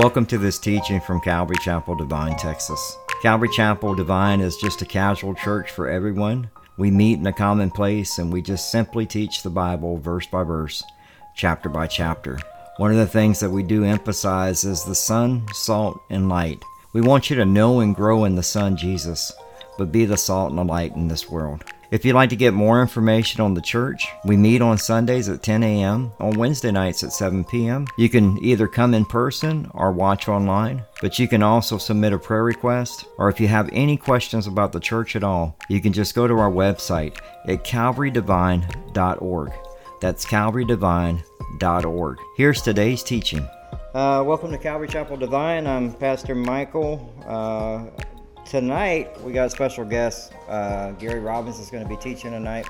Welcome to this teaching from Calvary Chapel Devine, Texas. Calvary Chapel Devine is just a casual church for everyone. We meet in a common place and we just simply teach the Bible verse by verse, chapter by chapter. One of the things that we do emphasize is the sun, salt, and light. We want you to know and grow in the Son, Jesus, but be the salt and the light in this world. If you'd like to get more information on the church, we meet on Sundays at 10 a.m., on Wednesday nights at 7 p.m. You can either come in person or watch online, but you can also submit a prayer request, or if you have any questions about the church at all, you can just go to our website at calvarydevine.org. That's calvarydevine.org. Here's today's teaching. Uh, welcome to Calvary Chapel Devine. I'm Pastor Michael. Uh, tonight we got a special guest. Uh, Gary Robbins is going to be teaching tonight.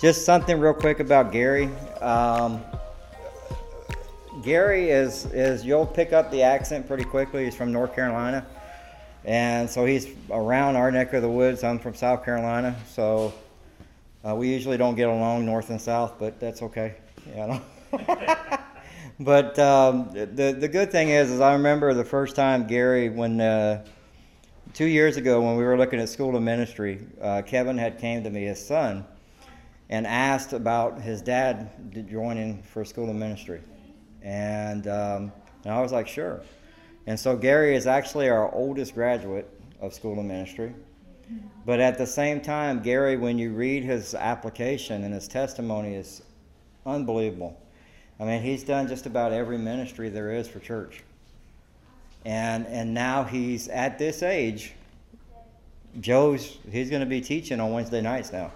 Just something real quick about Gary. Um, Gary is is you'll pick up the accent pretty quickly. He's from North Carolina, and so he's around our neck of the woods. I'm from South Carolina, so uh, we usually don't get along north and south, but that's okay. Know. but um, the the good thing is, is I remember the first time Gary when. Uh, two years ago when we were looking at school of ministry, uh, Kevin had came to me, his son, and asked about his dad joining for school of ministry, and, um, and I was like, sure. And so Gary is actually our oldest graduate of school of ministry. But at the same time, Gary, when you read his application and his testimony, is unbelievable. I mean, he's done just about every ministry there is for church and and now he's at this age. Joe's he's going to be teaching on Wednesday nights now,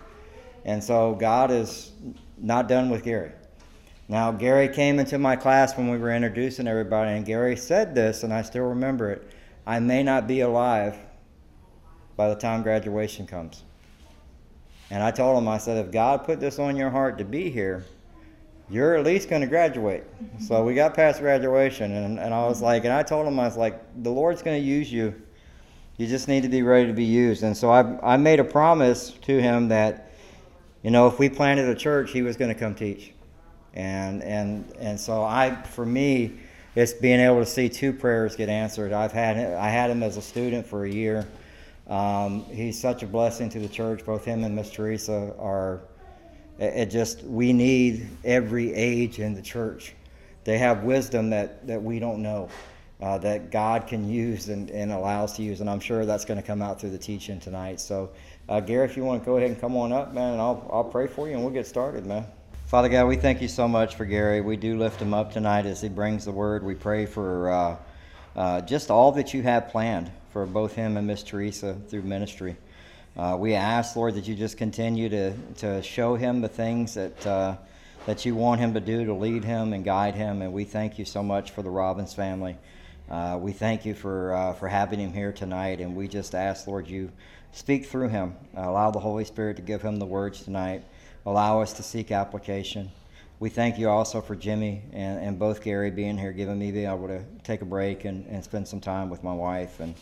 and so God is not done with Gary. Now Gary came into my class when we were introducing everybody, and Gary said this, and I still remember it. I may not be alive by the time graduation comes. And I told him, I said, if God put this on your heart to be here, you're at least going to graduate. So we got past graduation, and, and I was like, and I told him, I was like, the Lord's going to use you. You just need to be ready to be used. And so I, I made a promise to him that, you know, if we planted a church, he was going to come teach. And, and, and so I, for me, it's being able to see two prayers get answered. I've had, I had him as a student for a year. Um, he's such a blessing to the church. Both him and Miss Teresa are it just we need every age in the church. They have wisdom that, that we don't know, uh, that God can use and, and allows to use, and I'm sure that's going to come out through the teaching tonight. So, uh, Gary, if you want to go ahead and come on up, man, and I'll I'll pray for you, and we'll get started, man. Father God, we thank you so much for Gary. We do lift him up tonight as he brings the word. We pray for uh, uh just all that you have planned for both him and Miss Teresa through ministry. Uh, we ask, Lord, that you just continue to, to show him the things that, uh, that you want him to do to lead him and guide him. And we thank you so much for the Robbins family. Uh, we thank you for, uh, for having him here tonight. And we just ask, Lord, you speak through him. allow the Holy Spirit to give him the words tonight. Allow us to seek application. We thank you also for Jimmy and, and both Gary being here, giving me being able to take a break and, and spend some time with my wife. And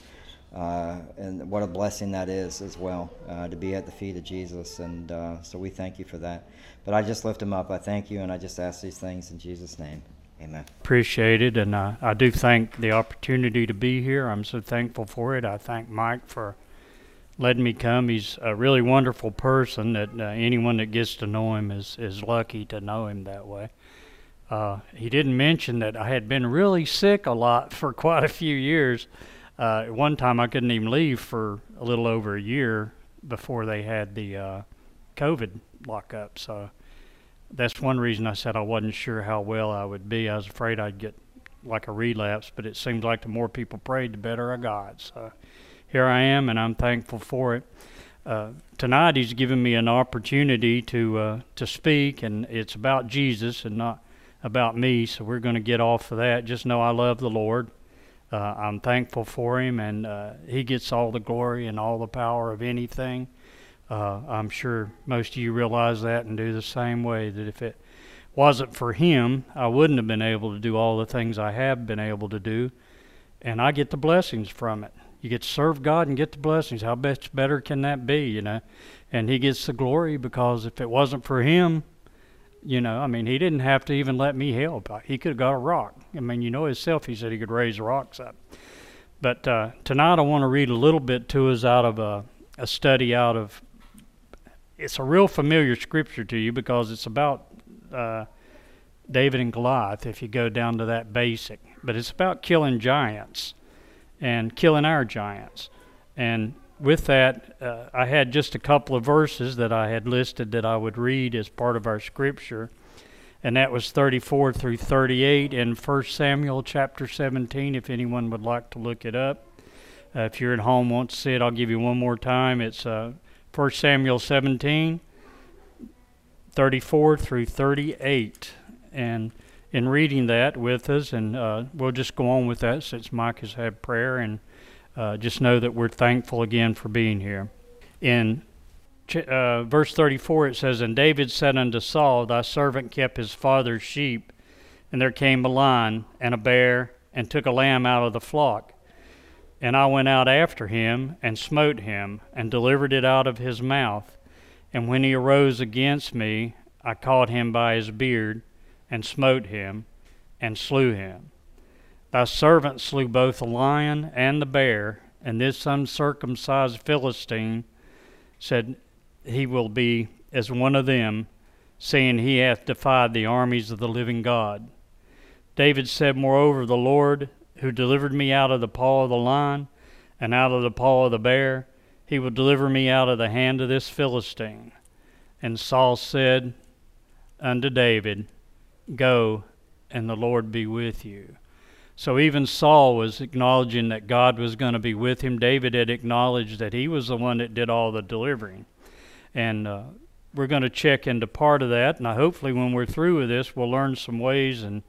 uh, and what a blessing that is as well uh, to be at the feet of Jesus. And uh, so we thank you for that. But I just lift him up. I thank you, and I just ask these things in Jesus' name. Amen. Appreciate it, and I do thank the opportunity to be here. I'm so thankful for it. I thank Mike for letting me come. He's a really wonderful person. That uh, anyone that gets to know him is is lucky to know him that way. Uh, he didn't mention that I had been really sick a lot for quite a few years. Uh, one time I couldn't even leave for a little over a year before they had the uh, COVID lockup. So that's one reason I said I wasn't sure how well I would be. I was afraid I'd get like a relapse, but it seems like the more people prayed, the better I got. So here I am, and I'm thankful for it. Uh, tonight he's given me an opportunity to uh, to speak, and it's about Jesus and not about me. So we're going to get off of that. Just know I love the Lord. Uh, I'm thankful for him, and uh, he gets all the glory and all the power of anything. Uh, I'm sure most of you realize that and do the same way. That if it wasn't for him, I wouldn't have been able to do all the things I have been able to do, and I get the blessings from it. You get to serve God and get the blessings. How much better can that be, you know? And he gets the glory because if it wasn't for him, You know, I mean, he didn't have to even let me help. He could have got a rock. I mean, you know himself, he said he could raise rocks up. But uh, tonight I want to read a little bit to us out of a, a study out of. It's a real familiar scripture to you because it's about uh, David and Goliath, if you go down to that basic. But it's about killing giants and killing our giants. And with that, uh, I had just a couple of verses that I had listed that I would read as part of our scripture, and that was 34 through 38 in 1 Samuel chapter 17. If anyone would like to look it up, uh, if you're at home, want to see it, I'll give you one more time. It's uh, 1 Samuel 17, 34 through 38, and in reading that with us, and uh, we'll just go on with that since Mike has had prayer and uh, just know that we're thankful again for being here. In uh, verse 34, it says, And David said unto Saul, Thy servant kept his father's sheep, and there came a lion and a bear, and took a lamb out of the flock. And I went out after him, and smote him, and delivered it out of his mouth. And when he arose against me, I caught him by his beard, and smote him, and slew him. Thy servant slew both the lion and the bear, and this uncircumcised Philistine said, He will be as one of them, saying, He hath defied the armies of the living God. David said, Moreover, the Lord, who delivered me out of the paw of the lion and out of the paw of the bear, he will deliver me out of the hand of this Philistine. And Saul said unto David, Go, and the Lord be with you. So even Saul was acknowledging that God was going to be with him. David had acknowledged that he was the one that did all the delivering. And uh, we're going to check into part of that. And hopefully, when we're through with this, we'll learn some ways and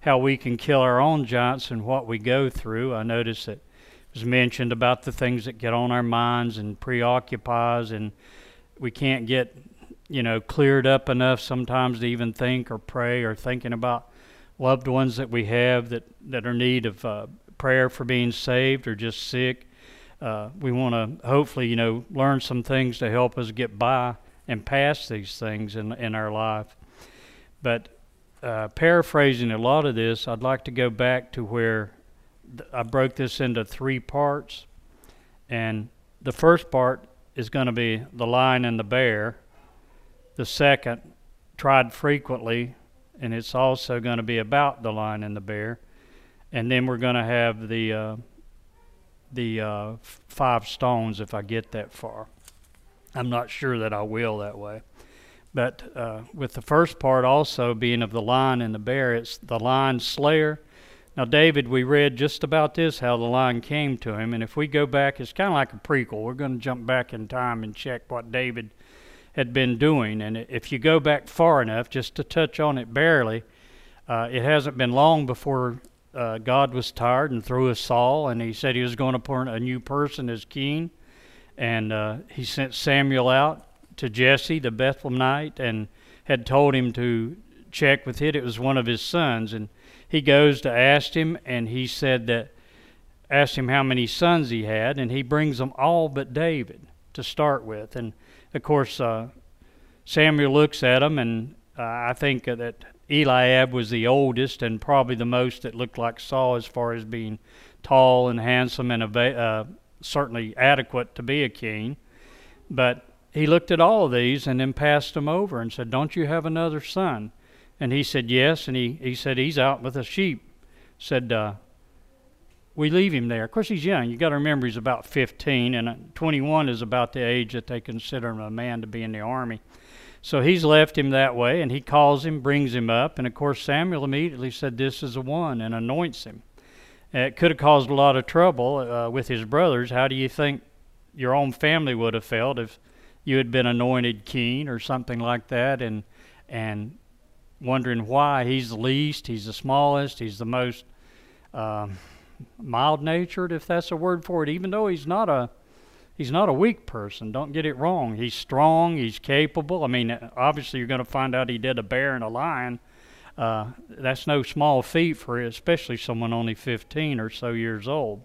how we can kill our own giants and what we go through. I noticed that it was mentioned about the things that get on our minds and preoccupies, and we can't get, you know, cleared up enough sometimes to even think or pray or thinking about loved ones that we have that, that are in need of uh, prayer for being saved or just sick. Uh, we want to hopefully, you know, learn some things to help us get by and past these things in, in our life. But uh, paraphrasing a lot of this, I'd like to go back to where th- I broke this into three parts. And the first part is going to be the lion and the bear. The second, tried frequently, and it's also going to be about the lion and the bear. And then we're going to have the uh, the uh, five stones if I get that far. I'm not sure that I will that way. But uh, with the first part also being of the lion and the bear, it's the lion slayer. Now, David, we read just about this, how the lion came to him. And if we go back, it's kind of like a prequel. We're going to jump back in time and check what David had been doing. And if you go back far enough, just to touch on it barely, uh, it hasn't been long before uh, God was tired and threw a Saul, and he said he was going to appoint a new person as king. And uh, he sent Samuel out to Jesse, the Bethlehemite, and had told him to check with it. It was one of his sons. And he goes to ask him, and he said that, asked him how many sons he had, and he brings them all but David to start with. And of course, uh, Samuel looks at him, and uh, I think that Eliab was the oldest and probably the most that looked like Saul as far as being tall and handsome and uh, certainly adequate to be a king. But he looked at all of these and then passed them over and said, Don't you have another son? And he said, Yes. And he, he said, He's out with the sheep. Said, uh, we leave him there. Of course, he's young. You got to remember he's about 15, and uh, 21 is about the age that they consider a man to be in the army. So he's left him that way, and he calls him, brings him up, and of course Samuel immediately said, "This is the one," and anoints him. It could have caused a lot of trouble uh, with his brothers. How do you think your own family would have felt if you had been anointed king or something like that, and and wondering why he's the least, he's the smallest, he's the most. Um, mild natured, if that's a word for it, even though he's not a he's not a weak person. Don't get it wrong. He's strong. He's capable. I mean, obviously, you're going to find out he did a bear and a lion. Uh, that's no small feat for especially someone only 15 or so years old.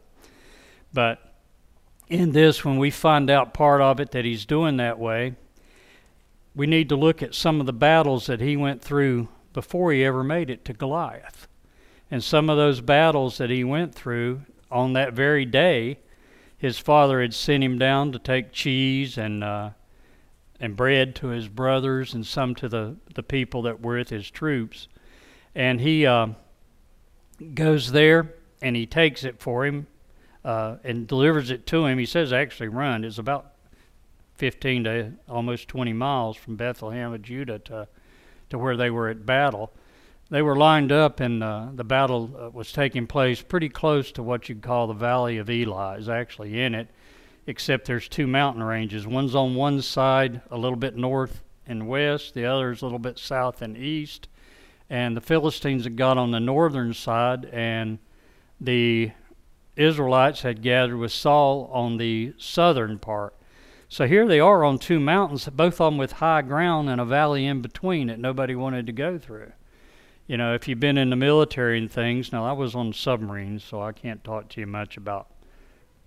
But in this, when we find out part of it that he's doing that way, we need to look at some of the battles that he went through before he ever made it to Goliath. And some of those battles that he went through on that very day, his father had sent him down to take cheese and uh, and bread to his brothers and some to the, the people that were with his troops. And he uh, goes there and he takes it for him uh, and delivers it to him. He says actually run. It's about 15 to almost 20 miles from Bethlehem of Judah to, to where they were at battle. They were lined up, and uh, the battle uh, was taking place pretty close to what you'd call the Valley of Elah. Is actually in it, except there's two mountain ranges. One's on one side, a little bit north and west. The other's a little bit south and east. And the Philistines had got on the northern side, and the Israelites had gathered with Saul on the southern part. So here they are on two mountains, both of them with high ground and a valley in between that nobody wanted to go through. You know, if you've been in the military and things, now I was on submarines, so I can't talk to you much about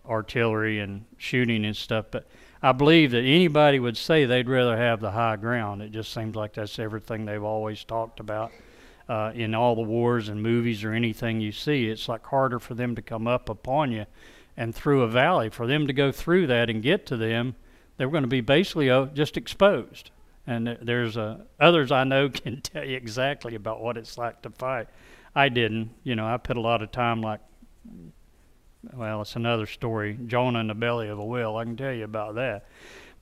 artillery and shooting and stuff, but I believe that anybody would say they'd rather have the high ground. It just seems like that's everything they've always talked about uh, in all the wars and movies or anything you see. It's like harder for them to come up upon you and through a valley. For them to go through that and get to them, they're going to be basically uh, just exposed. And there's uh, others I know can tell you exactly about what it's like to fight. I didn't. You know, I put a lot of time like well, it's another story. Jonah in the belly of a whale. I can tell you about that.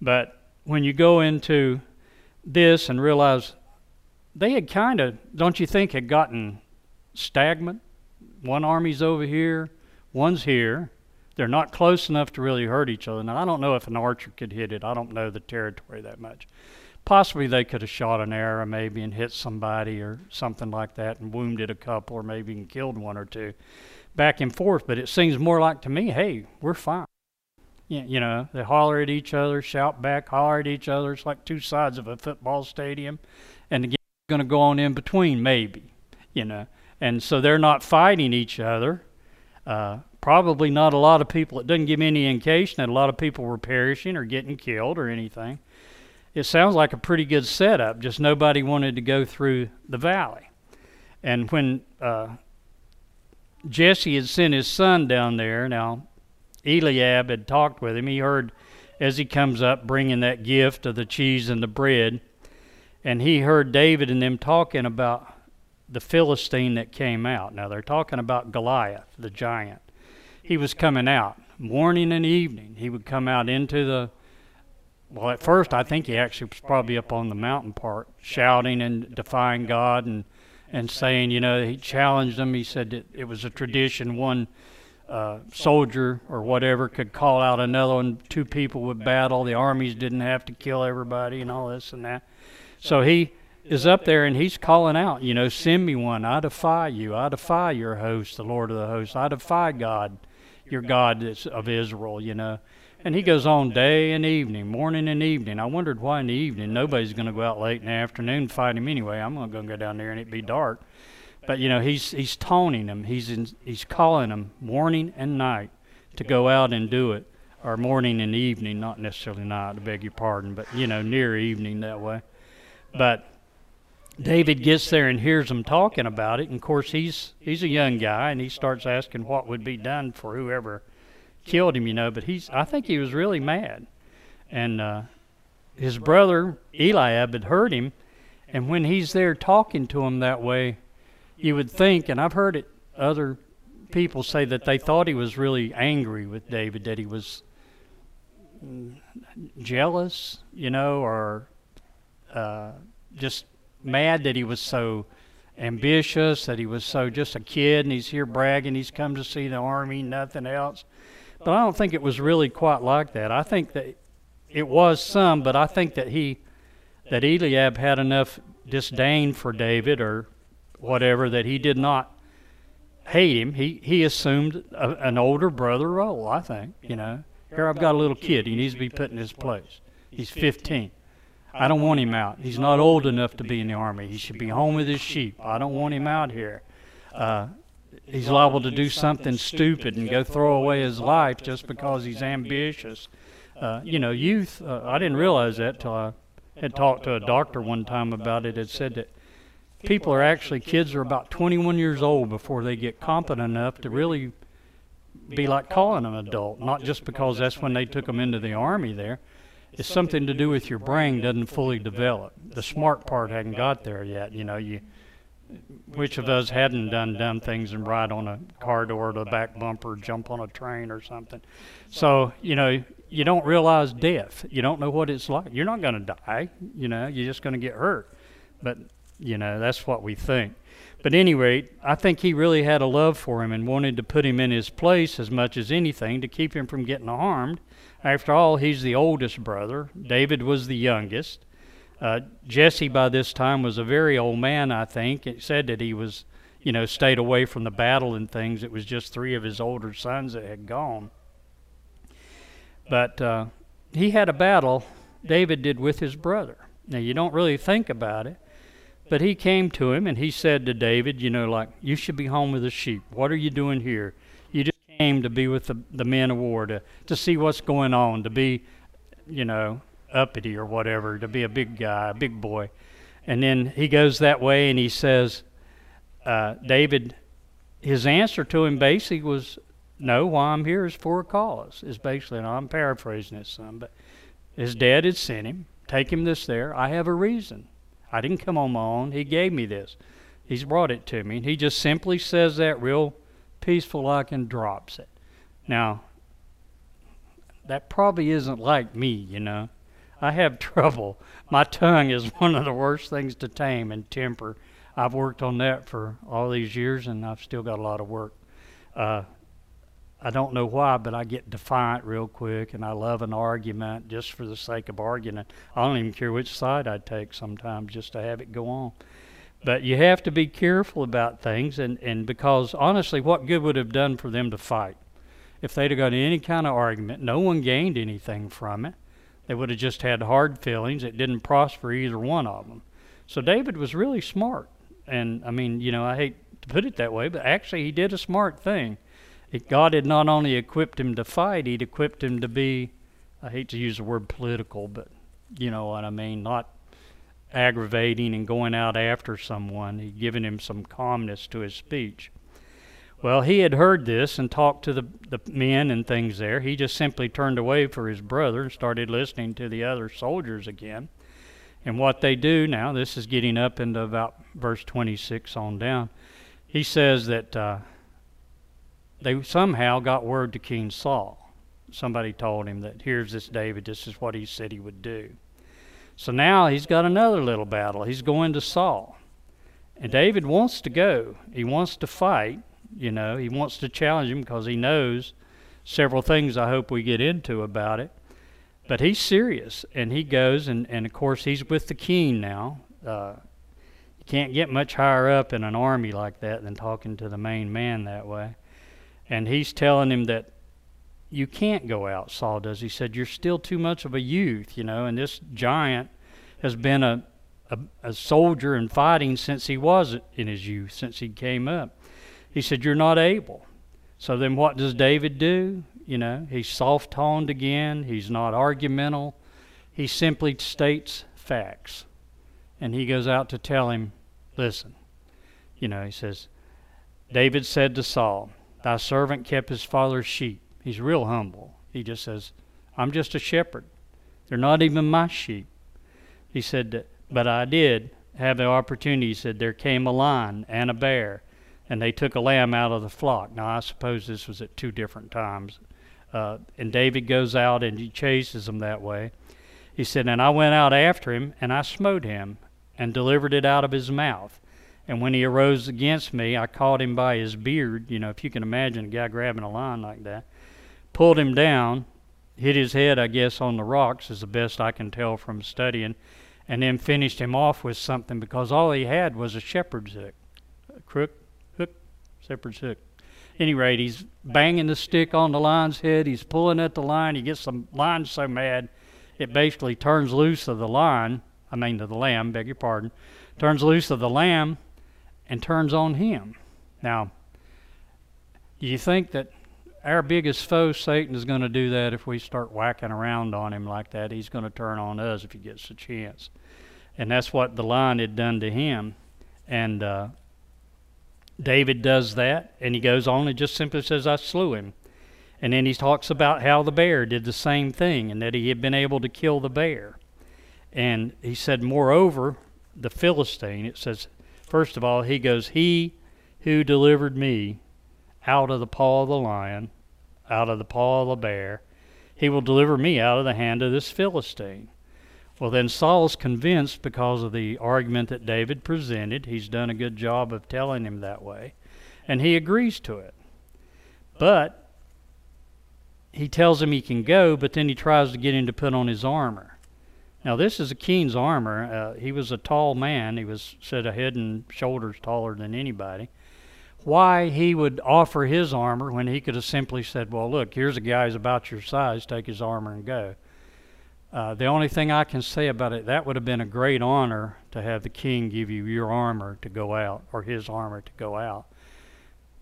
But when you go into this and realize they had kind of, don't you think, had gotten stagnant? One army's over here, one's here. They're not close enough to really hurt each other. Now, I don't know if an archer could hit it. I don't know the territory that much. Possibly they could have shot an arrow maybe and hit somebody or something like that and wounded a couple or maybe even killed one or two back and forth. But it seems more like to me, hey, we're fine. You know, they holler at each other, shout back, holler at each other. It's like two sides of a football stadium. And the game's going to go on in between, maybe, you know. And so they're not fighting each other. Uh, probably not a lot of people. It doesn't give me any indication that a lot of people were perishing or getting killed or anything. It sounds like a pretty good setup. Just nobody wanted to go through the valley. And when uh, Jesse had sent his son down there, now Eliab had talked with him. He heard as he comes up bringing that gift of the cheese and the bread and he heard David and them talking about the Philistine that came out. Now they're talking about Goliath, the giant. He was coming out morning and evening. He would come out into the well, at first I think he actually was probably up on the mountain part, shouting and defying God and and saying, you know, he challenged them. He said that it was a tradition one uh, soldier or whatever could call out another one. Two people would battle. The armies didn't have to kill everybody and all this and that. So he is up there and he's calling out, you know, send me one. I defy you. I defy your host, the Lord of the hosts. I defy God, your God of Israel, you know. And he goes on day and evening, morning and evening. I wondered why in the evening nobody's going to go out late in the afternoon and fight him anyway. I'm going to go down there and it'd be dark. But you know, he's he's taunting them. He's in, he's calling them morning and night to go out and do it, or morning and evening, not necessarily night. I beg your pardon, but you know, near evening that way. But David gets there and hears them talking about it. And of course, he's he's a young guy, and he starts asking what would be done for whoever killed him. You know, but he's I think he was really mad, and uh, his brother Eliab had heard him, and when he's there talking to him that way, you would think, and I've heard it other people say that they thought he was really angry with David, that he was jealous, you know, or uh, just mad that he was so ambitious, that he was so just a kid, and he's here bragging he's come to see the army, nothing else. But I don't think it was really quite like that. I think that it was some, but I think that he, that Eliab had enough disdain for David or whatever that he did not hate him. He he assumed a, an older brother role. I think you know. Here I've got a little kid. He needs to be put in his place. He's 15. I don't want him out. He's not old enough to be in the army. He should be home with his sheep. I don't want him out here. Uh, he's liable to do something stupid and go throw away his life just because he's ambitious. Uh, you know, youth. Uh, I didn't realize that till I had talked to a doctor one time about it. Had said that people are actually kids are about 21 years old before they get competent enough to really be like calling them adult. Not just because that's when they took them into the army there. It's something to do with your brain doesn't fully develop. The smart part hadn't got there yet. You know, you which of us hadn't done dumb things and ride on a car door, to the back bumper, jump on a train or something. So you know, you don't realize death. You don't know what it's like. You're not going to die. You know, you're just going to get hurt. But you know, that's what we think. But anyway, I think he really had a love for him and wanted to put him in his place as much as anything to keep him from getting harmed. After all, he's the oldest brother. David was the youngest. Uh, Jesse, by this time, was a very old man, I think. It said that he was, you know, stayed away from the battle and things. It was just three of his older sons that had gone. But uh, he had a battle, David did, with his brother. Now, you don't really think about it, but he came to him and he said to David, you know, like, you should be home with the sheep. What are you doing here? You just came to be with the, the men of war, to, to see what's going on, to be, you know, uppity or whatever, to be a big guy, a big boy. And then he goes that way and he says, uh, David, his answer to him basically was, No, why I'm here is for a cause, is basically, and I'm paraphrasing it some, but his dad had sent him, take him this there. I have a reason. I didn't come on my own. He gave me this. He's brought it to me. And he just simply says that real peaceful like and drops it. Now, that probably isn't like me, you know. I have trouble. My tongue is one of the worst things to tame and temper. I've worked on that for all these years, and I've still got a lot of work. Uh, I don't know why, but I get defiant real quick, and I love an argument just for the sake of arguing. I don't even care which side I take sometimes just to have it go on. But you have to be careful about things, and, and because honestly, what good would have done for them to fight? If they'd have got any kind of argument, no one gained anything from it. They would have just had hard feelings. It didn't prosper either one of them. So David was really smart. And I mean, you know, I hate to put it that way, but actually he did a smart thing. It, God had not only equipped him to fight, he'd equipped him to be, I hate to use the word political, but you know what I mean, not aggravating and going out after someone. He'd given him some calmness to his speech. Well, he had heard this and talked to the, the men and things there. He just simply turned away for his brother and started listening to the other soldiers again. And what they do now, this is getting up into about verse 26 on down. He says that uh, they somehow got word to King Saul. Somebody told him that here's this David, this is what he said he would do. So now he's got another little battle. He's going to Saul. And David wants to go, he wants to fight you know, he wants to challenge him because he knows several things I hope we get into about it. But he's serious, and he goes, and, and of course, he's with the king now. Uh, you can't get much higher up in an army like that than talking to the main man that way. And he's telling him that you can't go out, Saul does. He said, You're still too much of a youth, you know, and this giant has been a, a, a soldier and fighting since he was in his youth, since he came up. He said, You're not able. So then what does David do? You know, he's soft toned again, he's not argumental, he simply states facts. And he goes out to tell him, Listen, you know, he says, David said to Saul, Thy servant kept his father's sheep. He's real humble. He just says, I'm just a shepherd. They're not even my sheep. He said, But I did have the opportunity. He said, There came a lion and a bear and they took a lamb out of the flock. Now, I suppose this was at two different times. Uh, and David goes out and he chases them that way. He said, And I went out after him, and I smote him, and delivered it out of his mouth. And when he arose against me, I caught him by his beard. You know, if you can imagine a guy grabbing a lion like that, pulled him down, hit his head, I guess, on the rocks, is the best I can tell from studying, and then finished him off with something because all he had was a shepherd's hook, a crook, shepherd's hook. Any rate, he's banging the stick on the lion's head. He's pulling at the line. He gets the lion so mad, it basically turns loose of the lion. I mean, of the lamb. Beg your pardon. Turns loose of the lamb, and turns on him. Now, you think that our biggest foe, Satan, is going to do that if we start whacking around on him like that. He's going to turn on us if he gets a chance. And that's what the lion had done to him. And uh, David does that, and he goes on and just simply says, I slew him. And then he talks about how the bear did the same thing and that he had been able to kill the bear. And he said, Moreover, the Philistine, it says, first of all, he goes, He who delivered me out of the paw of the lion, out of the paw of the bear, he will deliver me out of the hand of this Philistine. Well, then Saul's convinced because of the argument that David presented. He's done a good job of telling him that way. And he agrees to it. But he tells him he can go, but then he tries to get him to put on his armor. Now, this is a king's armor. Uh, he was a tall man. He was said a head and shoulders taller than anybody. Why he would offer his armor when he could have simply said, Well, look, here's a guy who's about your size, take his armor and go. Uh, the only thing I can say about it, that would have been a great honor to have the king give you your armor to go out, or his armor to go out.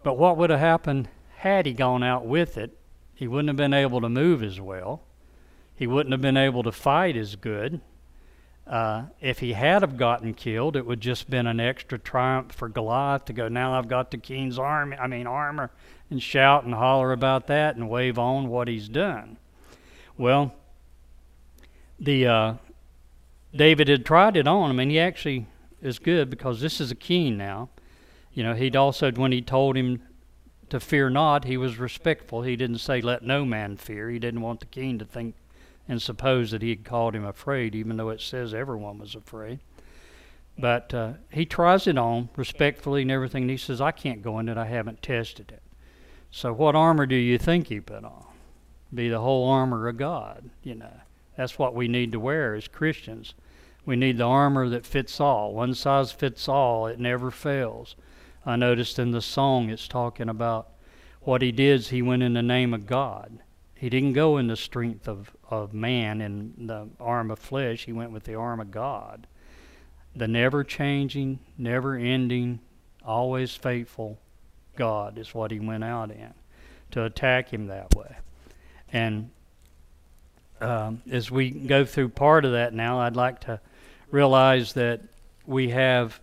But what would have happened had he gone out with it? He wouldn't have been able to move as well. He wouldn't have been able to fight as good. Uh, if he had have gotten killed, it would just been an extra triumph for Goliath to go. Now I've got the king's army, I mean armor, and shout and holler about that and wave on what he's done. Well, the uh, David had tried it on him, and he actually is good because this is a king now. You know, he'd also when he told him to fear not, he was respectful. He didn't say let no man fear. He didn't want the king to think and suppose that he had called him afraid, even though it says everyone was afraid. But uh, he tries it on respectfully and everything, and he says, I can't go in it. I haven't tested it. So, what armor do you think he put on? Be the whole armor of God, you know. That's what we need to wear as Christians. We need the armor that fits all. One size fits all, it never fails. I noticed in the song it's talking about what he did is he went in the name of God. He didn't go in the strength of, of man and the arm of flesh, he went with the arm of God. The never changing, never ending, always faithful God is what he went out in to attack him that way. And um, as we go through part of that now, I'd like to realize that we have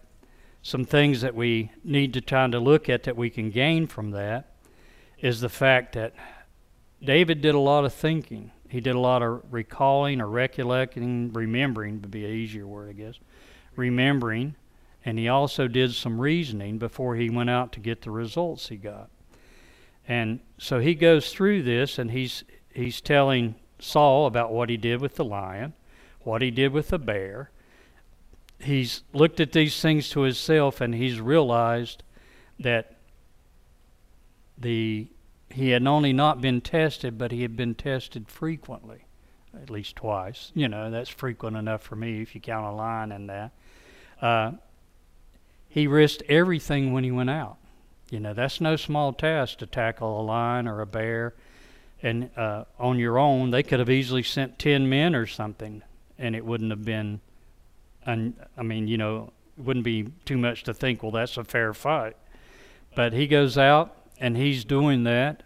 some things that we need to try to look at that we can gain from that is the fact that David did a lot of thinking. He did a lot of recalling or recollecting, remembering would be an easier word, I guess. Remembering, and he also did some reasoning before he went out to get the results he got. And so he goes through this and he's he's telling Saul about what he did with the lion, what he did with the bear. He's looked at these things to himself and he's realized that the he had only not been tested, but he had been tested frequently, at least twice. You know, that's frequent enough for me if you count a lion in that. Uh, he risked everything when he went out. You know, that's no small task to tackle a lion or a bear and uh, on your own, they could have easily sent ten men or something, and it wouldn't have been. Un- I mean, you know, it wouldn't be too much to think. Well, that's a fair fight. But he goes out and he's doing that,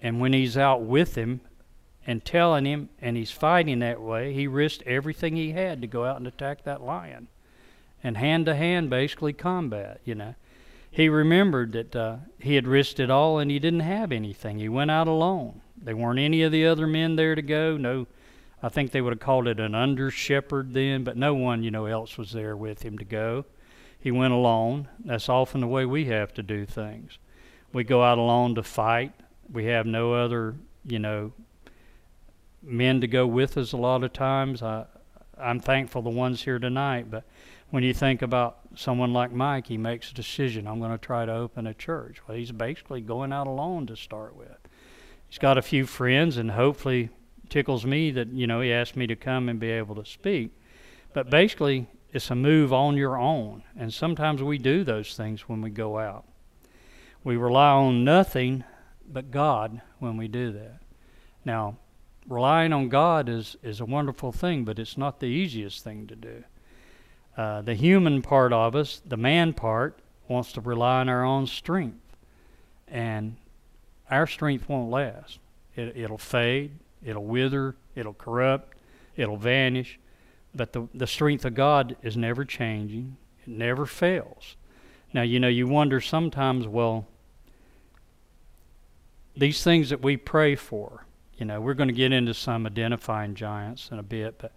and when he's out with him and telling him, and he's fighting that way, he risked everything he had to go out and attack that lion, and hand to hand, basically combat. You know, he remembered that uh, he had risked it all and he didn't have anything. He went out alone there weren't any of the other men there to go. No, I think they would have called it an under shepherd then, but no one, you know, else was there with him to go. He went alone. That's often the way we have to do things. We go out alone to fight. We have no other, you know, men to go with us a lot of times. I, I'm thankful the ones here tonight, but when you think about someone like Mike, he makes a decision. I'm going to try to open a church. Well, he's basically going out alone to start with he's got a few friends, and hopefully tickles me that you know he asked me to come and be able to speak. But basically, it's a move on your own, and sometimes we do those things when we go out. We rely on nothing but God when we do that. Now, relying on God is is a wonderful thing, but it's not the easiest thing to do. Uh, the human part of us, the man part, wants to rely on our own strength, and our strength won't last. It, it'll fade, it'll wither, it'll corrupt, it'll vanish. But the, the strength of God is never changing, it never fails. Now, you know, you wonder sometimes, well, these things that we pray for, you know, we're going to get into some identifying giants in a bit, but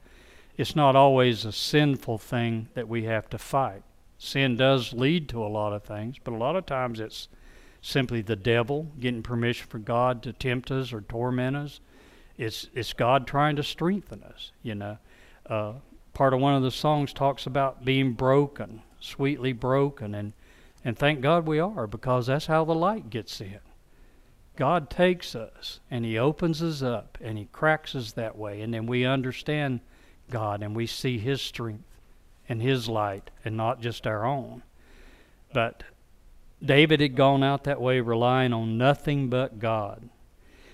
it's not always a sinful thing that we have to fight. Sin does lead to a lot of things, but a lot of times it's simply the devil getting permission for God to tempt us or torment us. It's it's God trying to strengthen us. You know, uh, part of one of the songs talks about being broken, sweetly broken, and and thank God we are because that's how the light gets in. God takes us and He opens us up and He cracks us that way, and then we understand God and we see His strength and His light and not just our own. But David had gone out that way relying on nothing but God.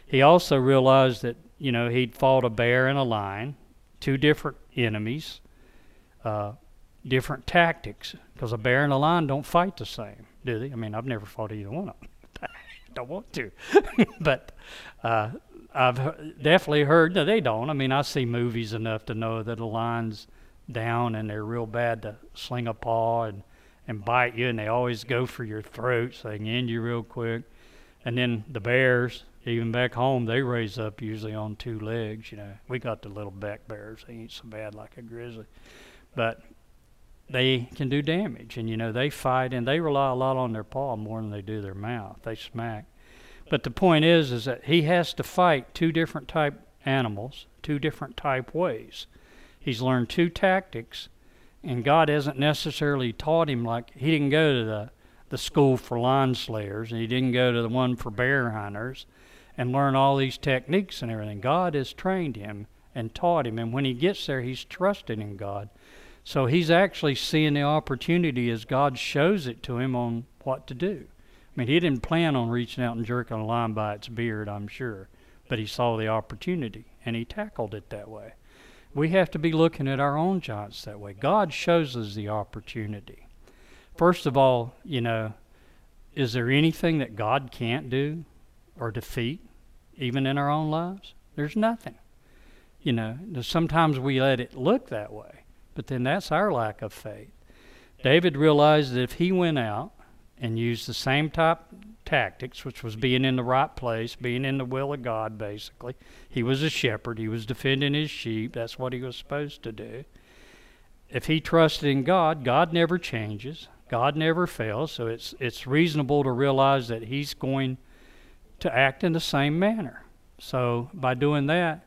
He also realized that, you know, he'd fought a bear and a lion, two different enemies, uh, different tactics, because a bear and a lion don't fight the same, do they? I mean, I've never fought either one of them. don't want to. but uh, I've definitely heard, no, they don't. I mean, I see movies enough to know that a lion's down and they're real bad to sling a paw and and bite you, and they always go for your throat so they can end you real quick. And then the bears, even back home, they raise up usually on two legs. You know, we got the little back bears; they ain't so bad like a grizzly, but they can do damage. And you know, they fight and they rely a lot on their paw more than they do their mouth. They smack. But the point is, is that he has to fight two different type animals, two different type ways. He's learned two tactics and God hasn't necessarily taught him like he didn't go to the the school for lion slayers and he didn't go to the one for bear hunters and learn all these techniques and everything. God has trained him and taught him and when he gets there he's trusting in God. So he's actually seeing the opportunity as God shows it to him on what to do. I mean, he didn't plan on reaching out and jerking a lion by its beard, I'm sure, but he saw the opportunity and he tackled it that way we have to be looking at our own giants that way. God shows us the opportunity. First of all, you know, is there anything that God can't do or defeat, even in our own lives? There's nothing. You know, sometimes we let it look that way, but then that's our lack of faith. David realized that if he went out and used the same type tactics, which was being in the right place, being in the will of God, basically. He was a shepherd, he was defending his sheep. That's what he was supposed to do. If he trusted in God, God never changes, God never fails, so it's, it's reasonable to realize that he's going to act in the same manner. So by doing that,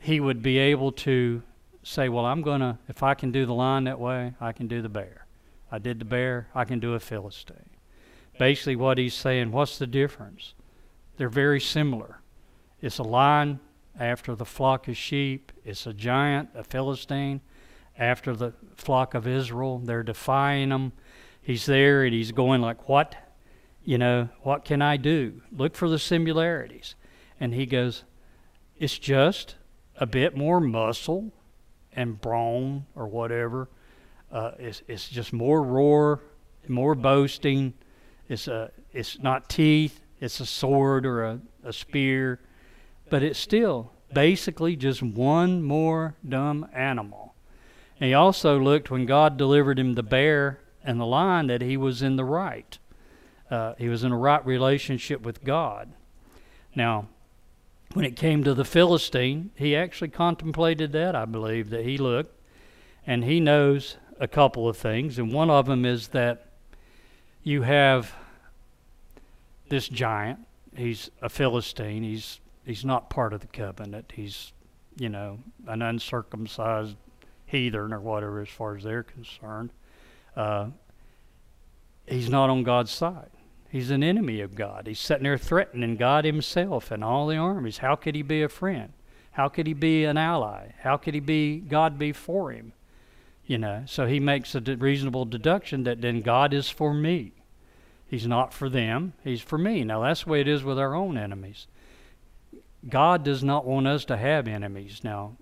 he would be able to say, Well, I'm going to, if I can do the lion that way, I can do the bear. I did the bear, I can do a Philistine basically what he's saying what's the difference? They're very similar. It's a lion after the flock of sheep, it's a giant, a Philistine, after the flock of Israel. They're defying them. He's there and he's going like, What? You know, what can I do? Look for the similarities. And he goes, It's just a bit more muscle and brawn or whatever. Uh, it's, it's just more roar, more boasting it's a it's not teeth, it's a sword or a, a spear, but it's still basically just one more dumb animal. And he also looked when God delivered him the bear and the lion that he was in the right. Uh, he was in a right relationship with God. Now, when it came to the Philistine, he actually contemplated that, I believe, that he looked and he knows a couple of things. And one of them is that you have this giant. He's a Philistine. He's he's not part of the covenant. He's you know an uncircumcised heathen or whatever as far as they're concerned. Uh, he's not on God's side. He's an enemy of God. He's sitting there threatening God Himself and all the armies. How could he be a friend? How could he be an ally? How could he be God be for him? You know, so he makes a reasonable deduction that then God is for me. He's not for them, He's for me. Now, that's the way it is with our own enemies. God does not want us to have enemies. Now,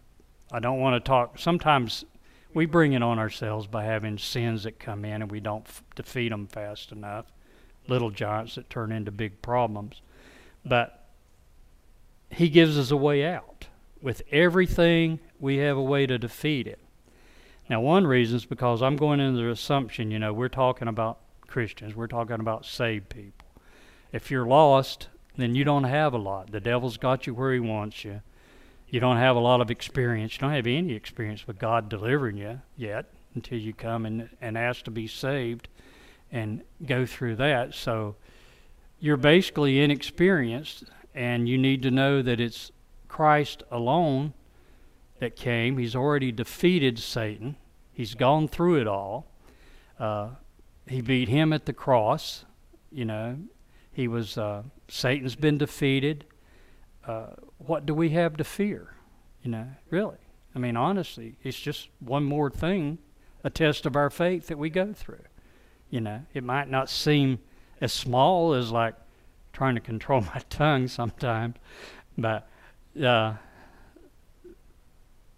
I don't want to talk, sometimes we bring it on ourselves by having sins that come in and we don't f- defeat them fast enough, little giants that turn into big problems. But He gives us a way out. With everything, we have a way to defeat it. Now, one reason is because I'm going into the assumption, you know, we're talking about Christians, we're talking about saved people. If you're lost, then you don't have a lot. The devil's got you where he wants you. You don't have a lot of experience. You don't have any experience with God delivering you yet until you come and, and ask to be saved and go through that. So you're basically inexperienced, and you need to know that it's Christ alone that came. He's already defeated Satan, he's gone through it all. Uh, he beat him at the cross, you know. He was uh, Satan's been defeated. Uh, what do we have to fear? You know, really. I mean, honestly, it's just one more thing, a test of our faith that we go through. You know, it might not seem as small as like trying to control my tongue sometimes, but uh,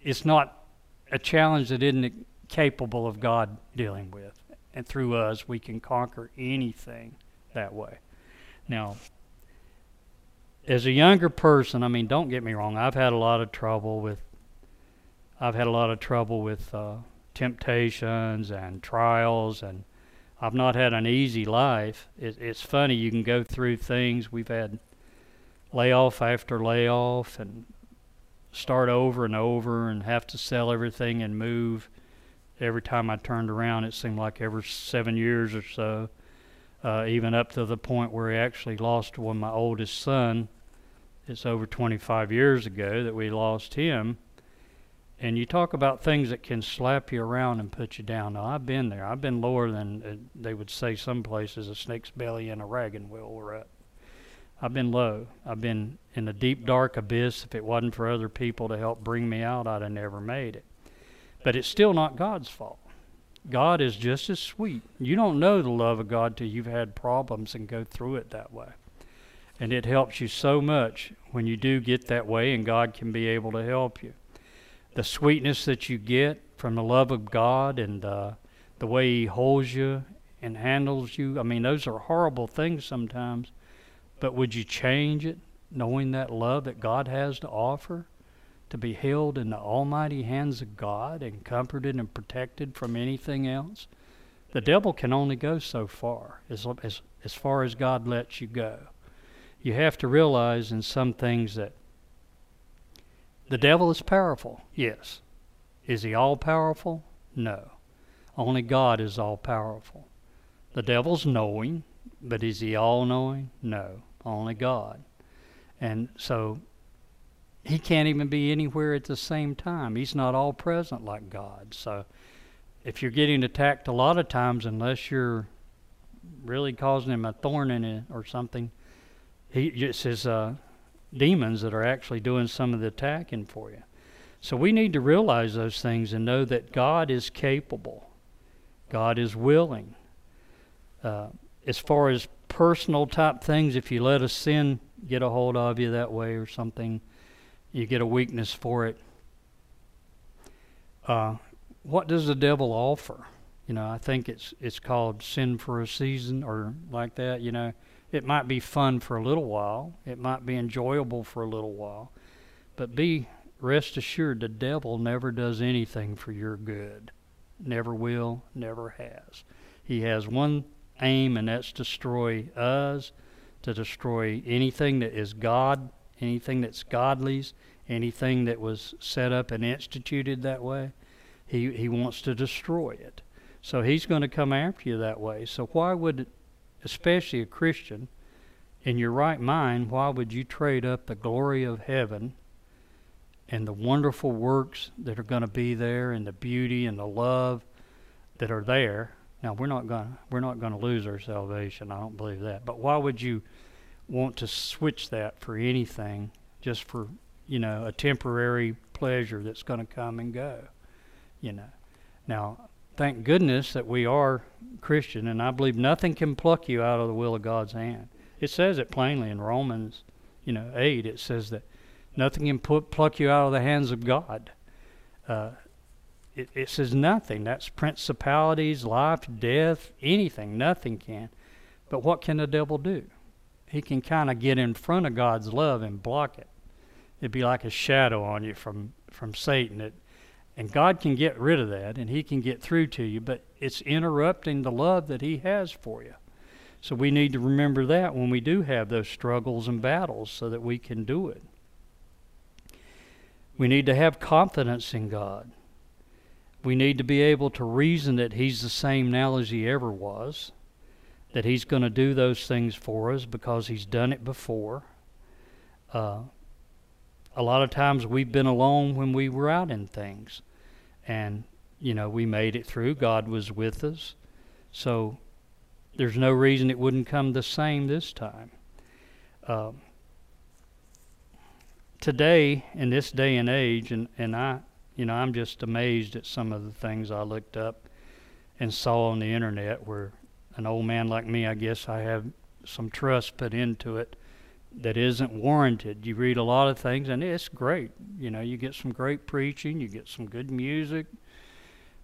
it's not a challenge that isn't capable of God dealing with. And through us, we can conquer anything that way. Now, as a younger person, I mean, don't get me wrong, I've had a lot of trouble with, I've had a lot of trouble with uh, temptations and trials, and I've not had an easy life. It, it's funny, you can go through things. We've had layoff after layoff, and start over and over and have to sell everything and move. Every time I turned around, it seemed like every seven years or so, uh, even up to the point where we actually lost one, my oldest son. It's over 25 years ago that we lost him. And you talk about things that can slap you around and put you down. Now, I've been there. I've been lower than uh, they would say some places a snake's belly and a wagon wheel were up. I've been low. I've been in a deep, dark abyss. If it wasn't for other people to help bring me out, I'd have never made it. But it's still not God's fault. God is just as sweet. You don't know the love of God till you've had problems and go through it that way. And it helps you so much when you do get that way and God can be able to help you. The sweetness that you get from the love of God and uh, the way He holds you and handles you, I mean, those are horrible things sometimes. But would you change it knowing that love that God has to offer, to be held in the almighty hands of God and comforted and protected from anything else. The devil can only go so far, as, as, as far as God lets you go. You have to realize in some things that the devil is powerful, yes. Is he all powerful? No. Only God is all powerful. The devil's knowing, but is he all knowing? No. Only God. And so he can't even be anywhere at the same time. He's not all present like God. So if you're getting attacked a lot of times, unless you're really causing him a thorn in it or something, he it's his uh, demons that are actually doing some of the attacking for you. So we need to realize those things and know that God is capable. God is willing. Uh, as far as personal type things, if you let a sin get a hold of you that way or something, you get a weakness for it. Uh, what does the devil offer? You know, I think it's it's called sin for a season or like that. You know, it might be fun for a little while. It might be enjoyable for a little while, but be rest assured the devil never does anything for your good. Never will, never has. He has one aim, and that's destroy us to destroy anything that is God, anything that's godly's, anything that was set up and instituted that way. He, he wants to destroy it. So he's going to come after you that way. So why would, especially a Christian, in your right mind, why would you trade up the glory of heaven and the wonderful works that are going to be there and the beauty and the love that are there now we're not going we're not going to lose our salvation. I don't believe that. But why would you want to switch that for anything just for, you know, a temporary pleasure that's going to come and go, you know. Now, thank goodness that we are Christian and I believe nothing can pluck you out of the will of God's hand. It says it plainly in Romans, you know, 8 it says that nothing can put, pluck you out of the hands of God. Uh, it, it says nothing. That's principalities, life, death, anything. Nothing can. But what can the devil do? He can kind of get in front of God's love and block it. It'd be like a shadow on you from from Satan. It, and God can get rid of that, and He can get through to you, but it's interrupting the love that He has for you. So we need to remember that when we do have those struggles and battles so that we can do it. We need to have confidence in God. We need to be able to reason that He's the same now as He ever was, that He's going to do those things for us because He's done it before. Uh, a lot of times we've been alone when we were out in things, and you know we made it through. God was with us, so there's no reason it wouldn't come the same this time. Um, today, in this day and age, and, and I, you know, I'm just amazed at some of the things I looked up and saw on the internet where an old man like me, I guess I have some trust put into it that isn't warranted. You read a lot of things and it's great. You know, you get some great preaching, you get some good music,